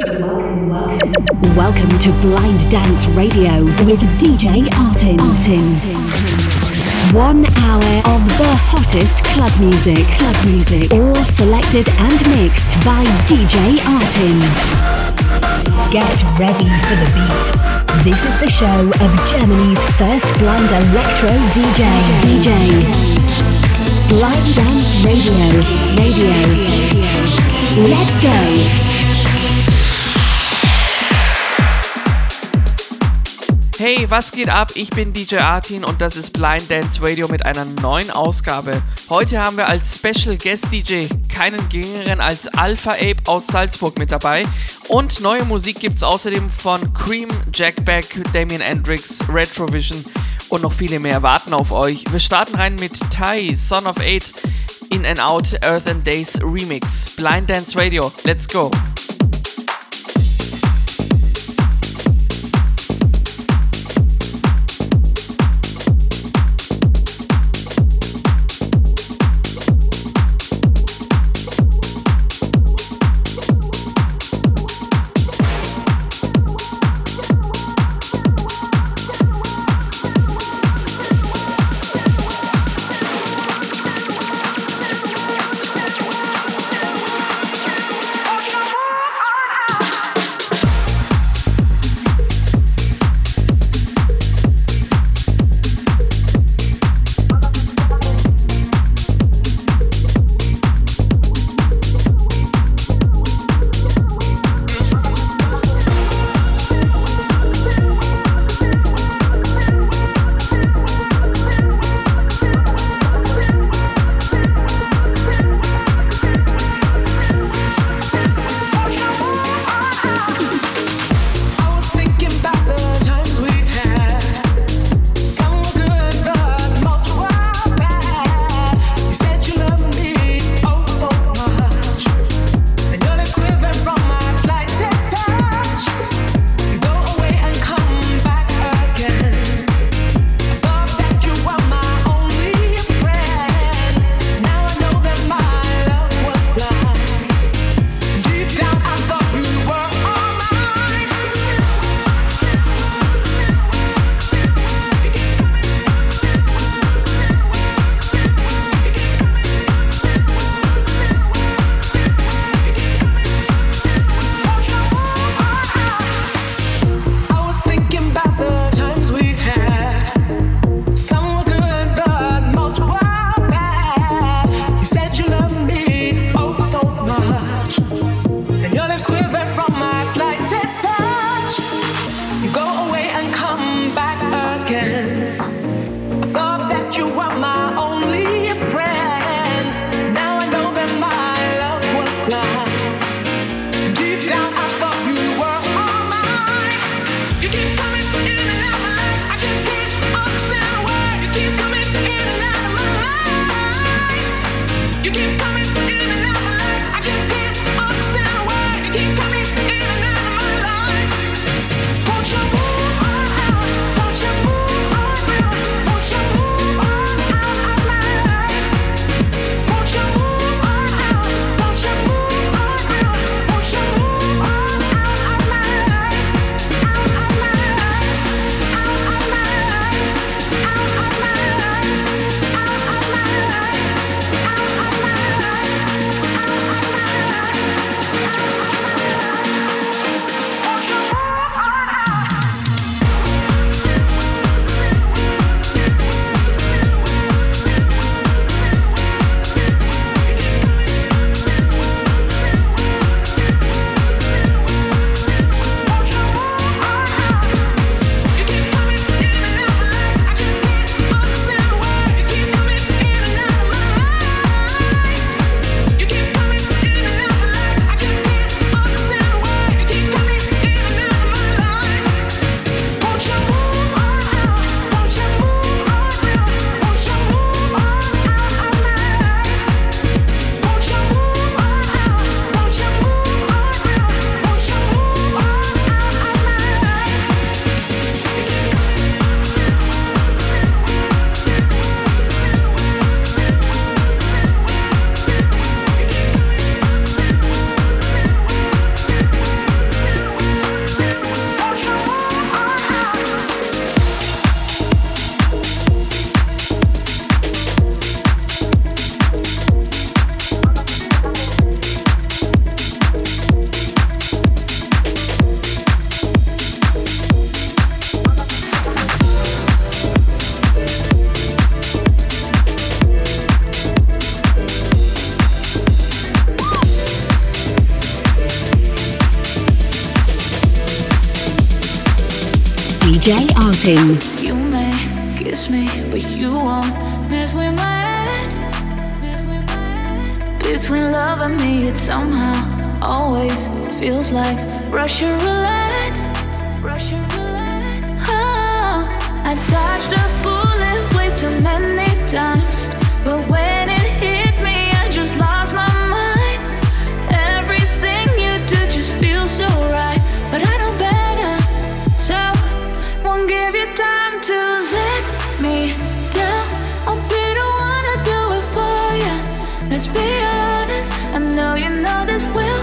Welcome to Blind Dance Radio with DJ Artin. Artin. One hour of the hottest club music. Club music. All selected and mixed by DJ Artin. Get ready for the beat. This is the show of Germany's first blind electro DJ. DJ. Blind Dance Radio. Radio. Let's go. Hey, was geht ab? Ich bin DJ Artin und das ist Blind Dance Radio mit einer neuen Ausgabe. Heute haben wir als Special Guest DJ keinen geringeren als Alpha Ape aus Salzburg mit dabei. Und neue Musik gibt es außerdem von Cream, Jack Beck, Damien Hendrix, Retrovision und noch viele mehr warten auf euch. Wir starten rein mit Tai, Son of Eight, In and Out, Earth and Days Remix. Blind Dance Radio, let's go! Martin. You may kiss me, but you won't mess with my head. Between love and me, it somehow always feels like Russia roulette. Russia roulette. Oh, I dodged a bullet way too many times, but when this well.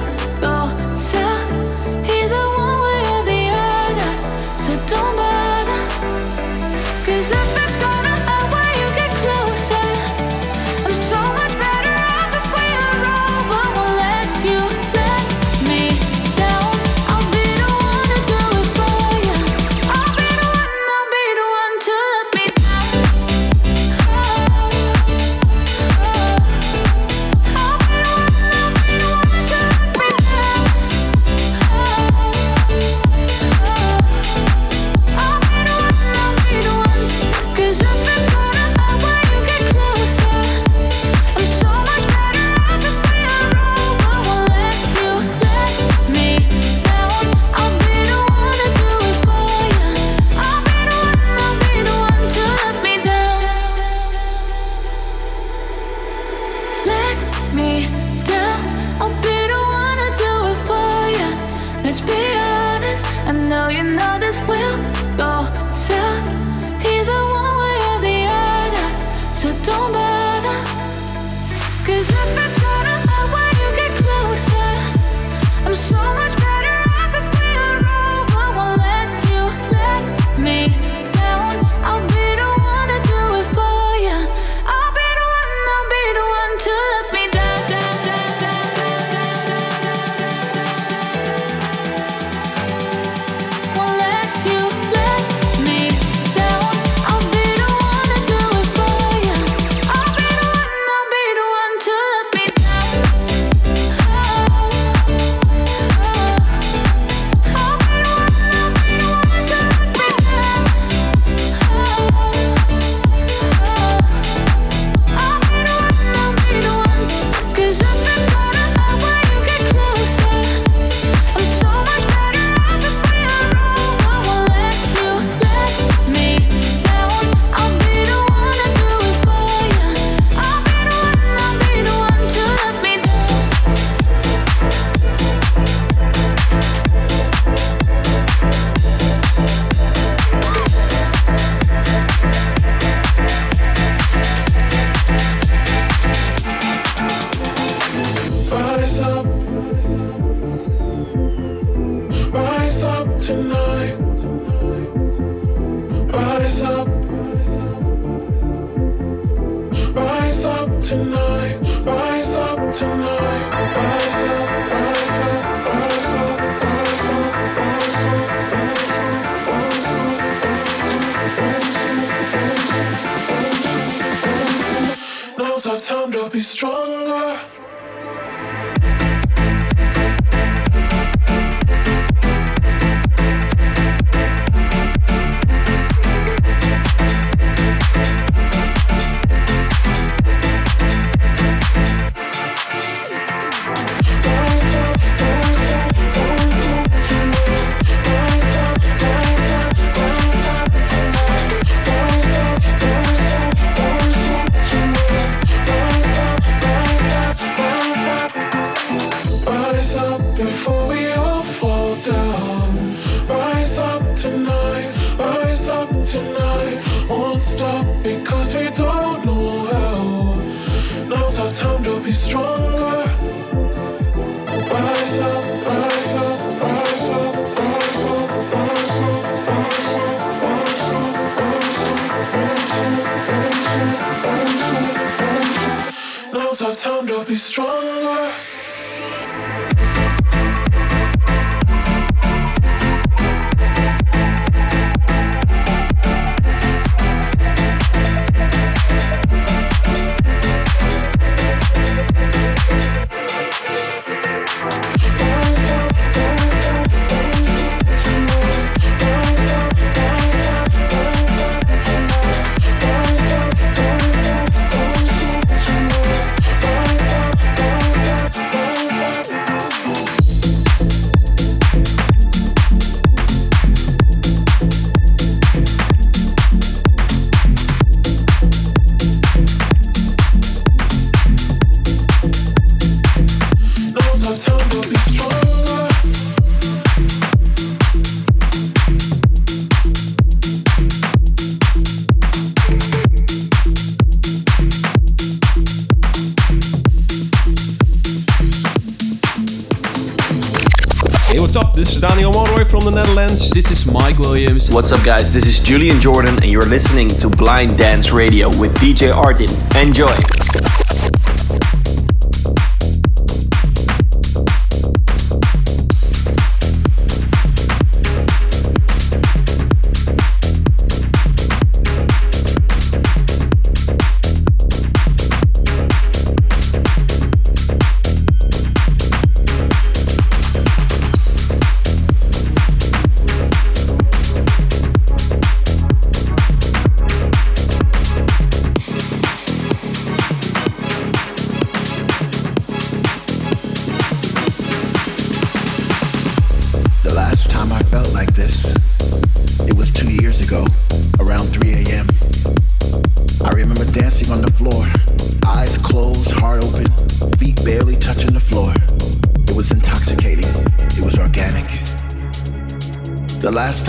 What's up? This is Daniel Monroy from the Netherlands. This is Mike Williams. What's up, guys? This is Julian Jordan, and you're listening to Blind Dance Radio with DJ Artin. Enjoy.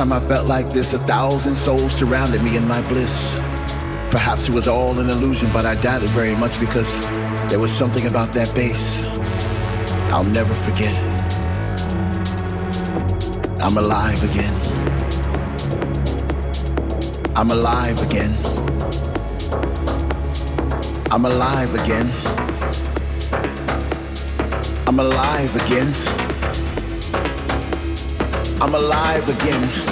Time I felt like this, a thousand souls surrounded me in my bliss. Perhaps it was all an illusion, but I doubt it very much because there was something about that bass I'll never forget. I'm alive again. I'm alive again. I'm alive again. I'm alive again. I'm alive again.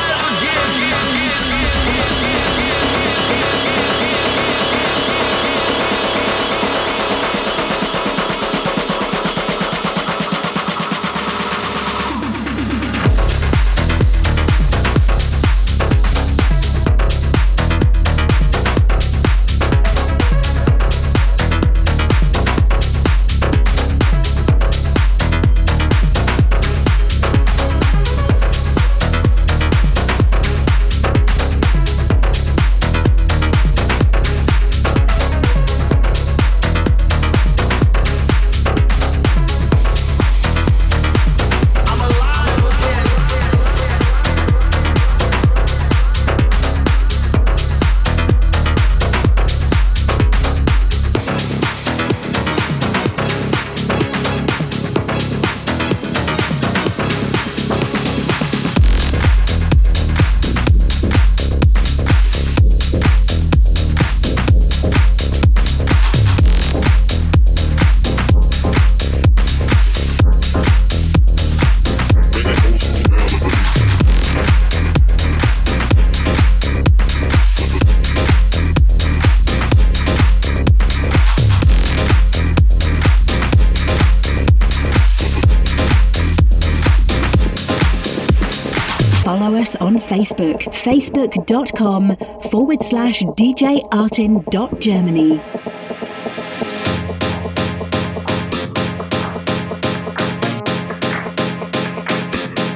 us on Facebook, facebook.com forward slash djartin.germany.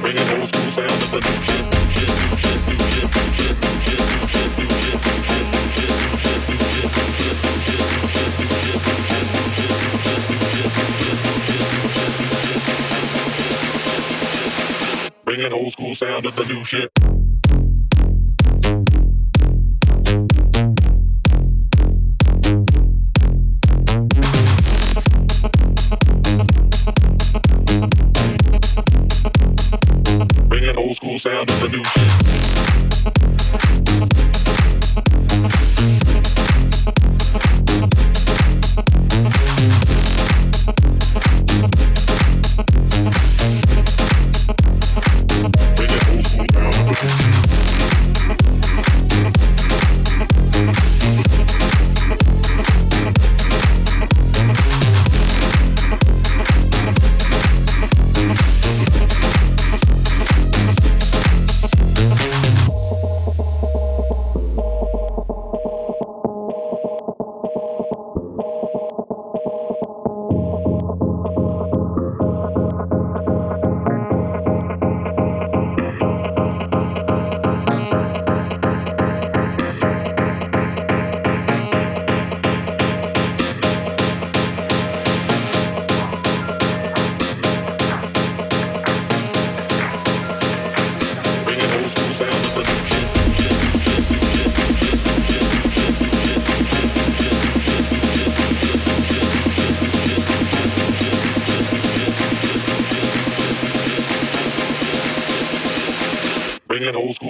Bringing old school sound to the new shit. Bringing old school sound to the new shit.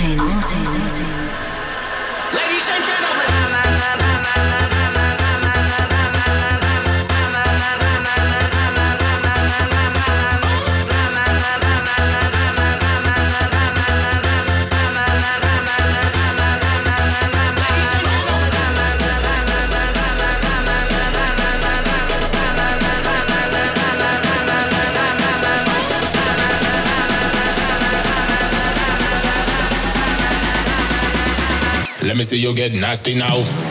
Martin. Let me see you get nasty now.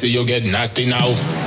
Let me see you get nasty now.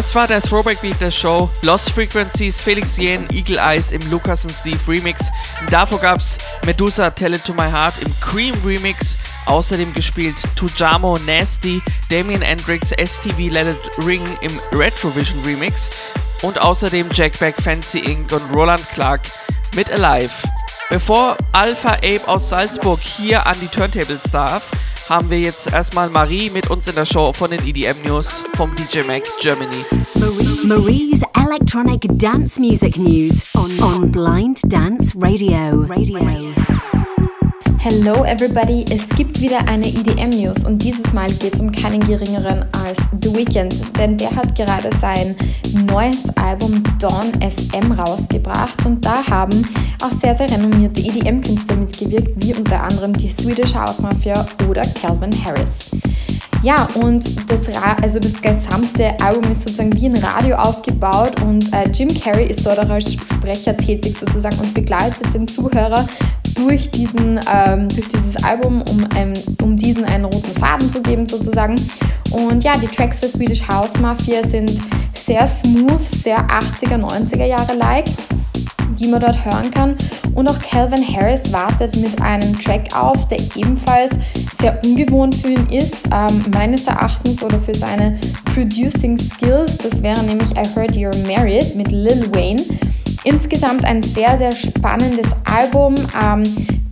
Das war der Throwback-Beat der Show. Lost Frequencies, Felix Yen, Eagle Eyes im Lucas und Steve Remix. Davor gab's Medusa Tell It To My Heart im Cream Remix. Außerdem gespielt Tujamo Nasty, Damien Hendrix, STV Let It Ring im Retrovision Remix. Und außerdem Jackback Fancy Inc. und Roland Clark mit Alive. Bevor Alpha Ape aus Salzburg hier an die Turntables darf, haben wir jetzt erstmal Marie mit uns in der Show von den EDM News vom DJ Mac Germany. Marie, Marie's Electronic Dance Music News on, on Blind Dance Radio. Radio. Hello everybody, es gibt wieder eine EDM News und dieses Mal geht es um keinen geringeren als The Weeknd, denn der hat gerade sein neues Album Dawn FM rausgebracht und da haben auch sehr, sehr renommierte EDM-Künstler mitgewirkt, wie unter anderem die Swedish House Mafia oder Calvin Harris. Ja, und das, also das gesamte Album ist sozusagen wie ein Radio aufgebaut und äh, Jim Carrey ist dort auch als Sprecher tätig sozusagen und begleitet den Zuhörer durch, diesen, ähm, durch dieses Album, um, ähm, um diesen einen roten Faden zu geben sozusagen. Und ja, die Tracks der Swedish House Mafia sind sehr smooth, sehr 80er, 90er Jahre like, die man dort hören kann. Und auch Calvin Harris wartet mit einem Track auf, der ebenfalls sehr ungewohnt für ihn ist, ähm, meines Erachtens oder für seine Producing Skills. Das wäre nämlich I Heard You're Married mit Lil Wayne. Insgesamt ein sehr, sehr spannendes Album. Ähm,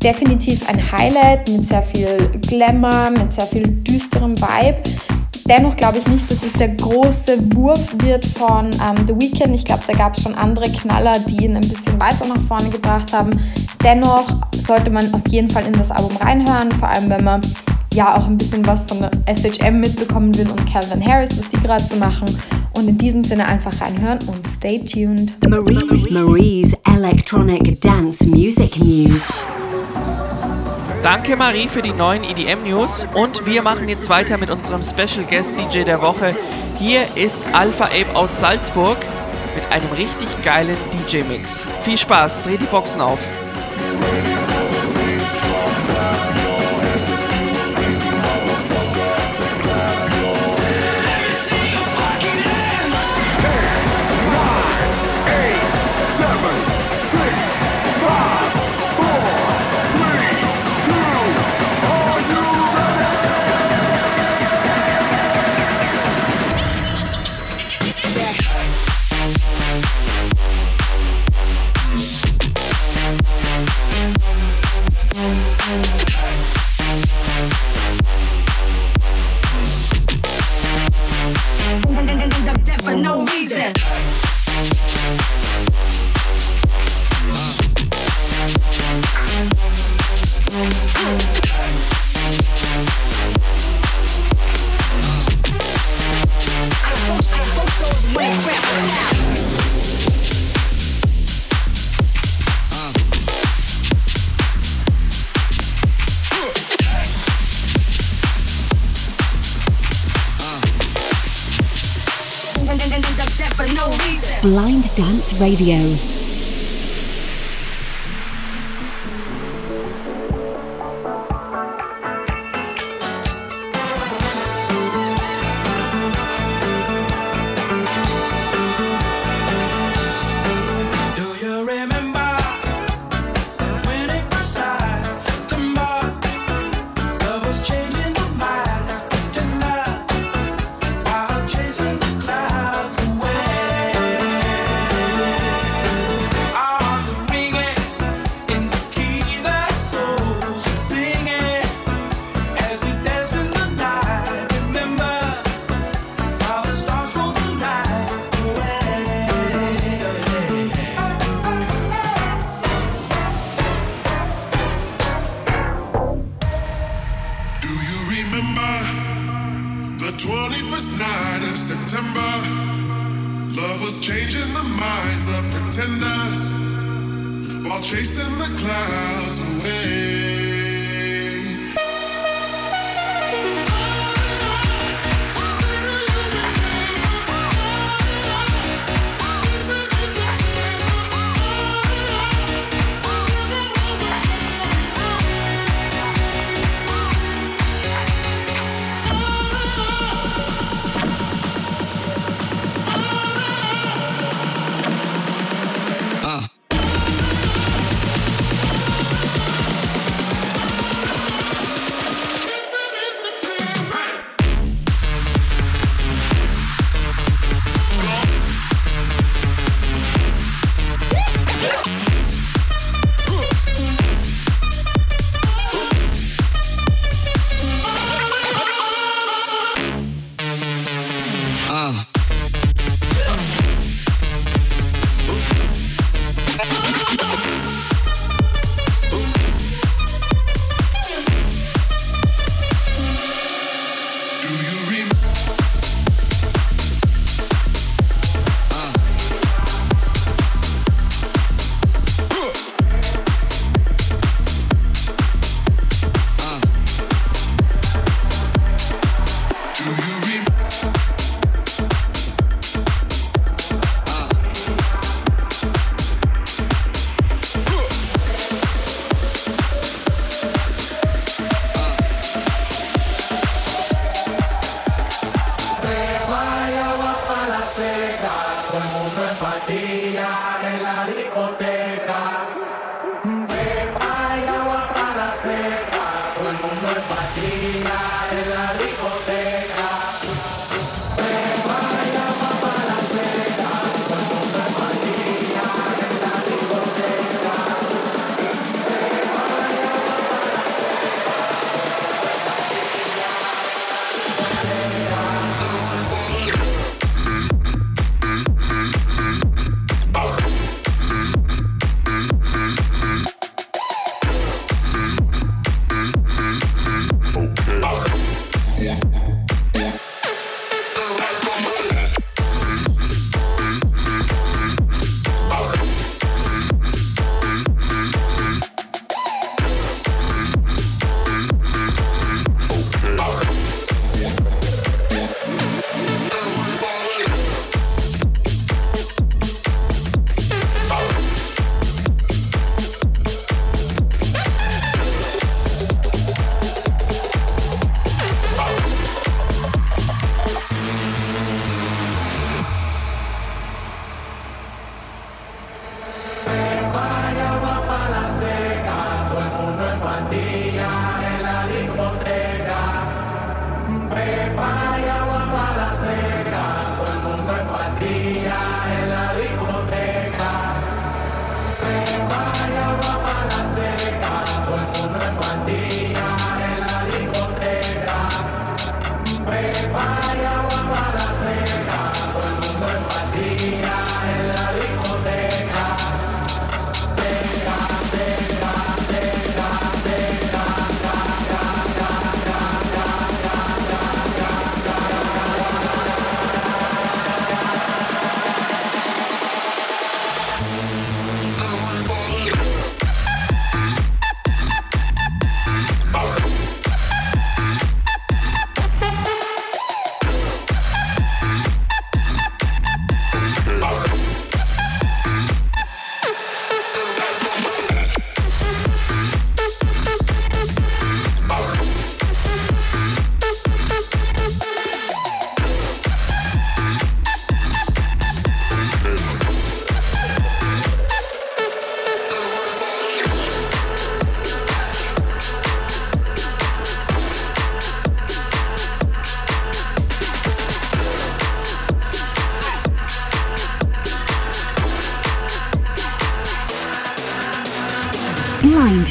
definitiv ein Highlight mit sehr viel Glamour, mit sehr viel düsterem Vibe. Dennoch glaube ich nicht, dass es der große Wurf wird von ähm, The Weeknd. Ich glaube, da gab es schon andere Knaller, die ihn ein bisschen weiter nach vorne gebracht haben. Dennoch sollte man auf jeden Fall in das Album reinhören, vor allem wenn man ja auch ein bisschen was von SHM mitbekommen will und Calvin Harris, was die gerade so machen. Und in diesem Sinne einfach reinhören und stay tuned. Marie's, Marie's Electronic Dance Music News. Danke Marie für die neuen EDM News und wir machen jetzt weiter mit unserem Special Guest DJ der Woche. Hier ist Alpha Ape aus Salzburg mit einem richtig geilen DJ Mix. Viel Spaß, dreh die Boxen auf. Dance Radio.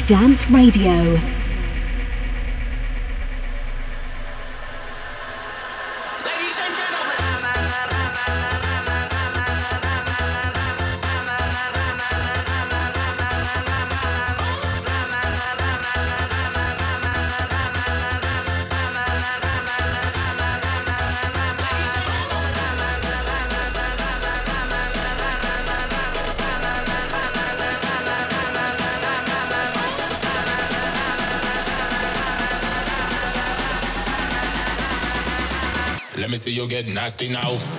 Dance Radio. Nasty now.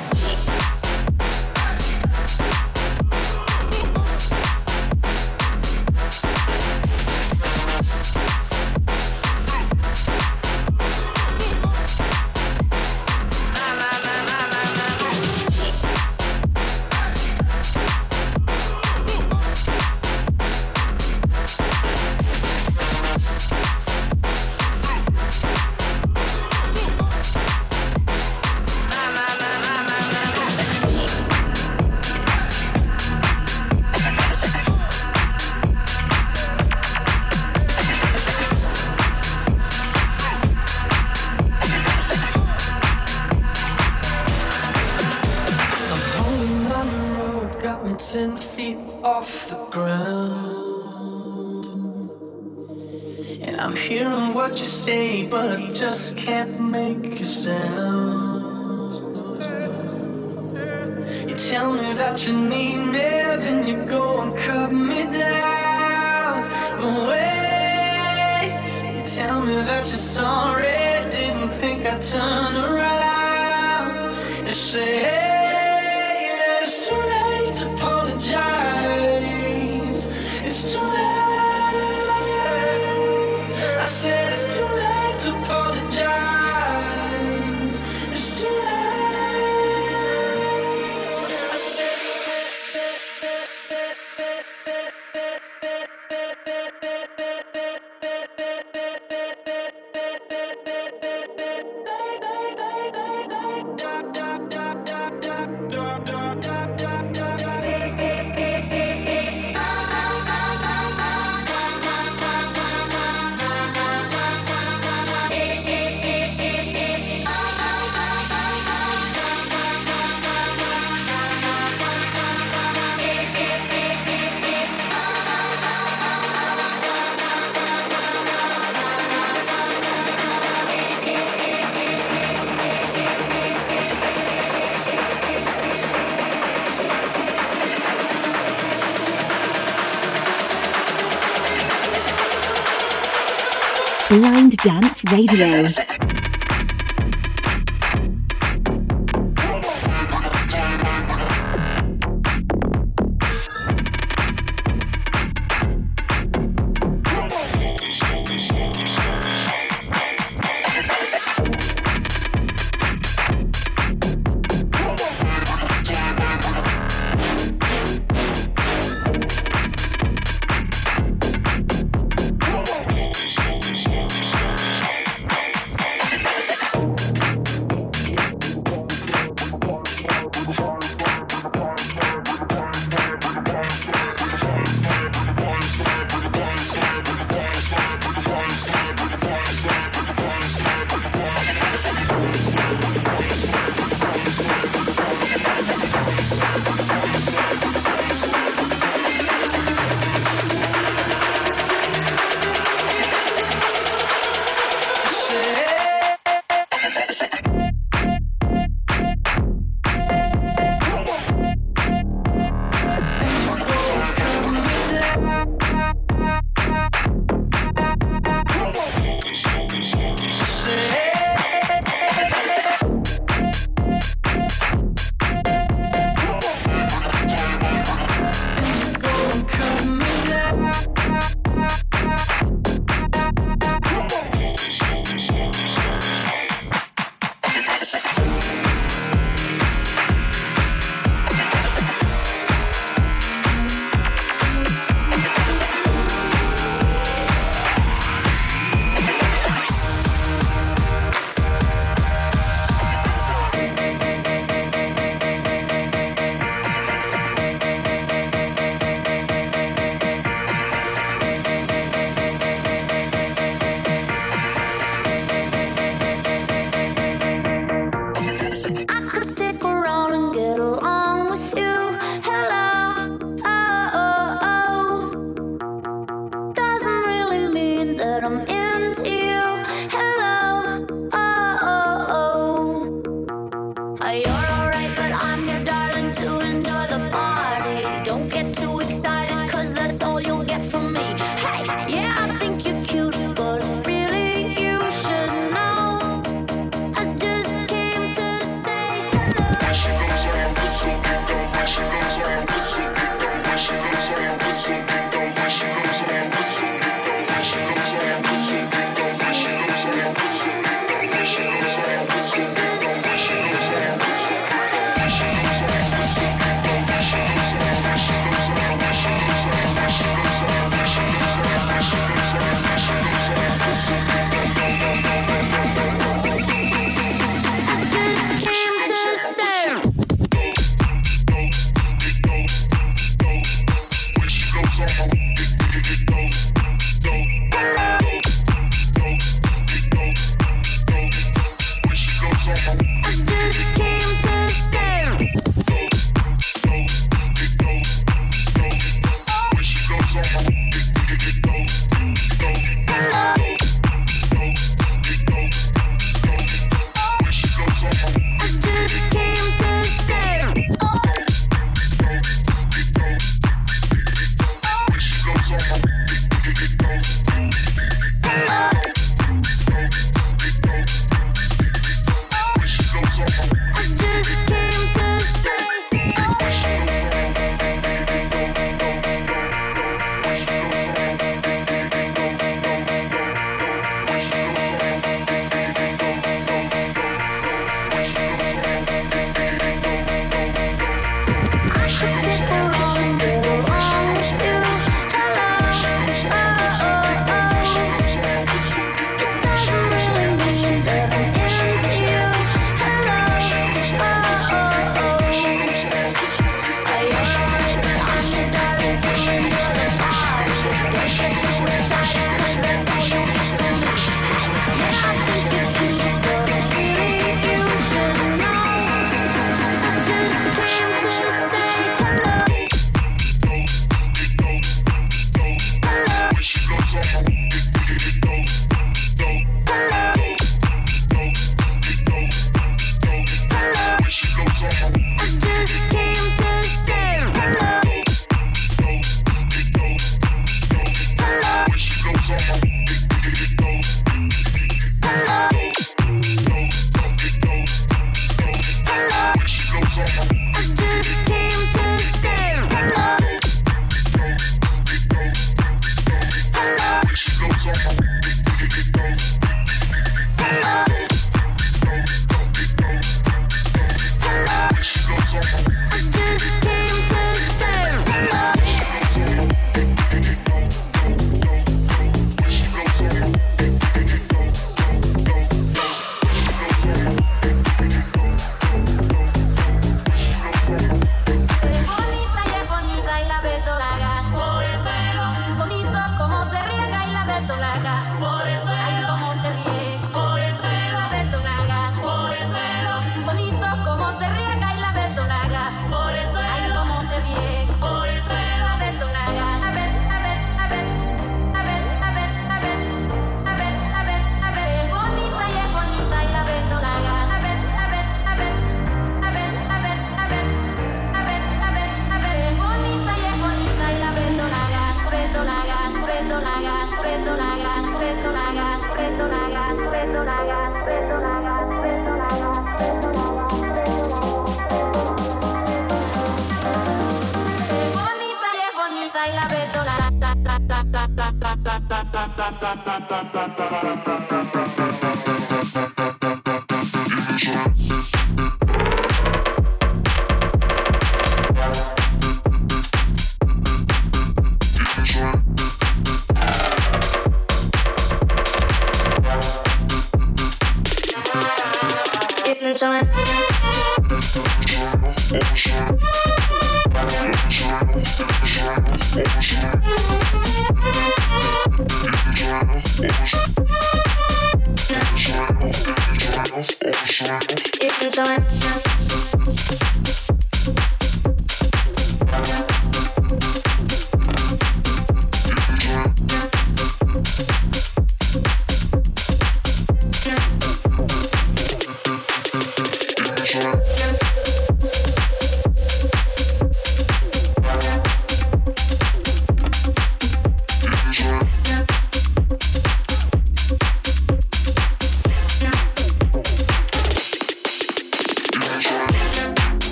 I'm hearing what you say, but I just can't make a sound. You tell me that you need me, then you go and cut me down. But wait, you tell me that you're sorry, didn't think I'd turn around. and say. Radio.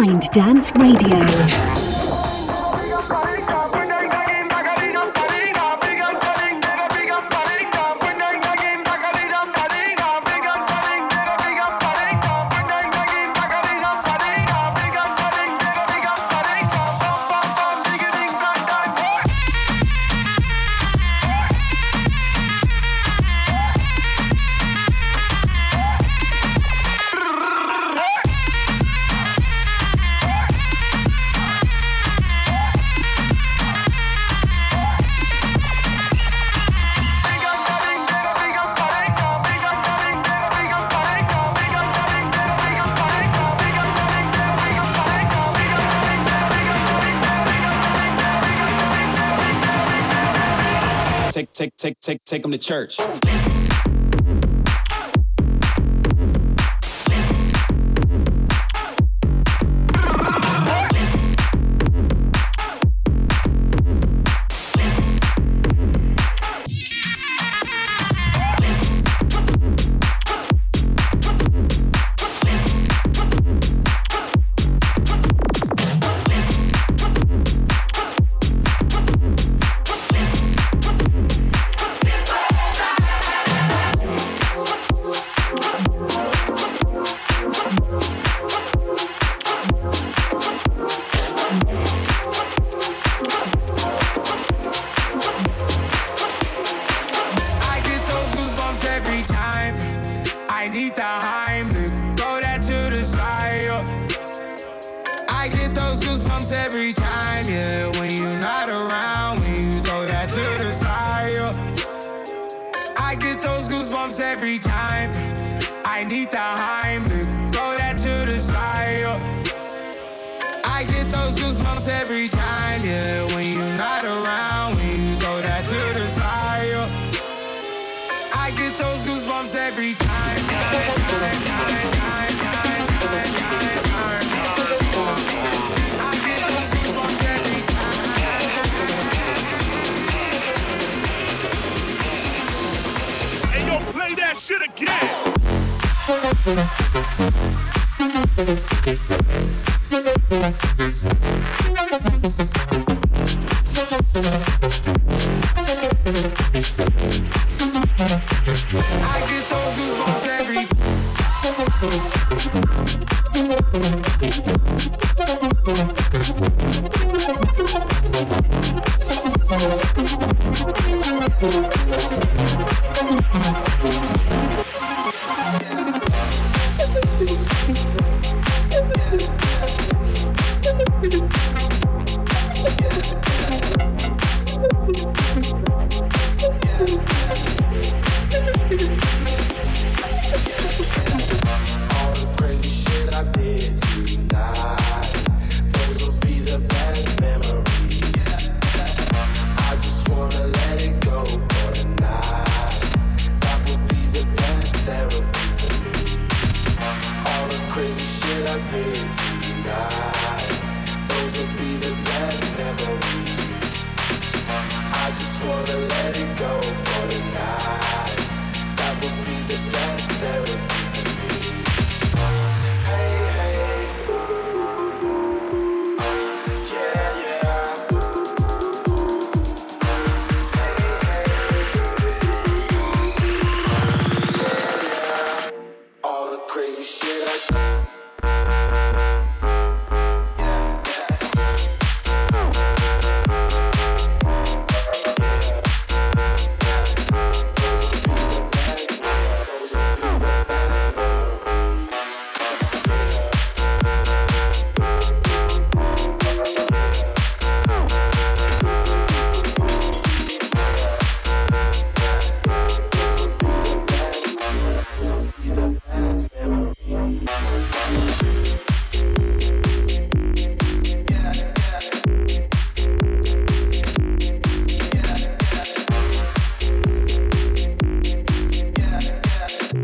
Find dance Radio. Take take them to church. every time. I need the Heimlich, throw that to the side. I get those goosebumps every time. Thank you.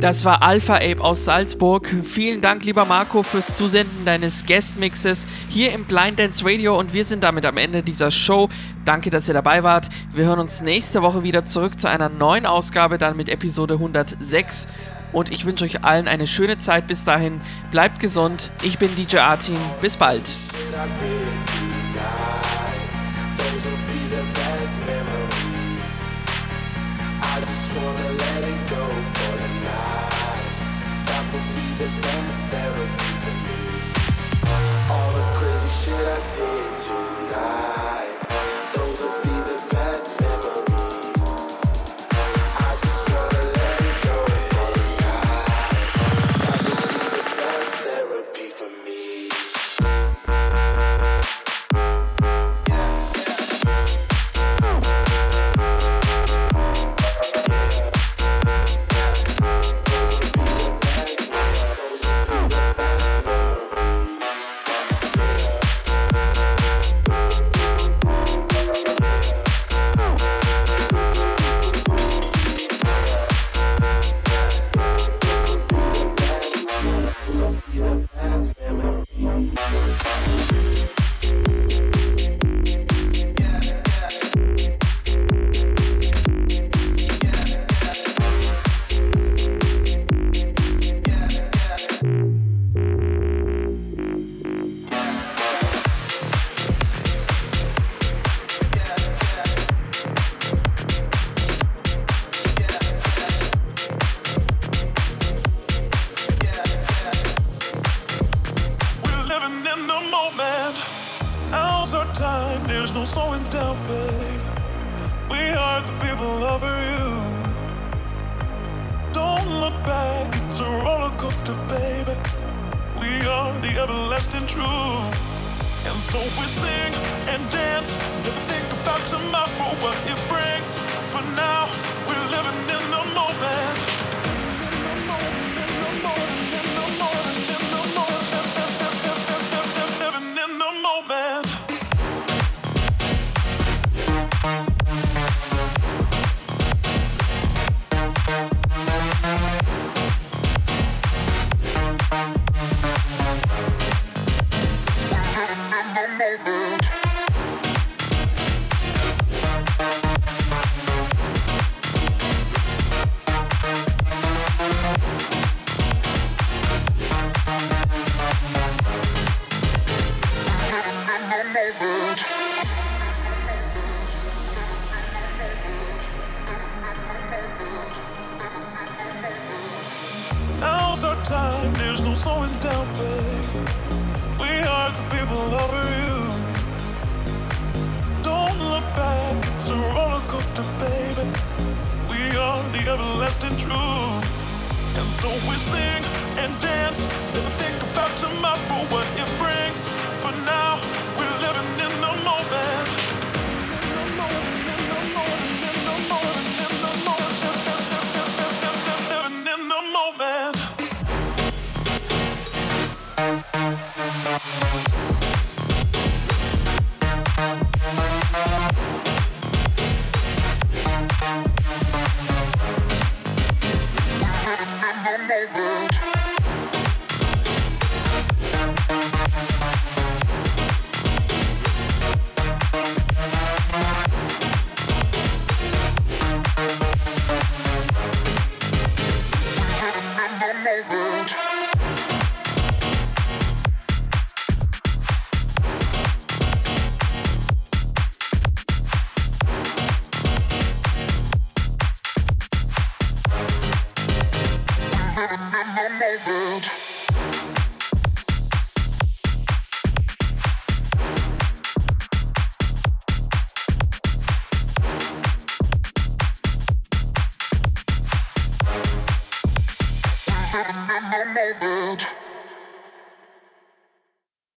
Das war Alpha Ape aus Salzburg. Vielen Dank, lieber Marco, fürs Zusenden deines Guest-Mixes hier im Blind Dance Radio und wir sind damit am Ende dieser Show. Danke, dass ihr dabei wart. Wir hören uns nächste Woche wieder zurück zu einer neuen Ausgabe, dann mit Episode 106. Und ich wünsche euch allen eine schöne Zeit bis dahin. Bleibt gesund. Ich bin DJ Artin. Bis bald. Therapy for me. All the crazy shit I did tonight,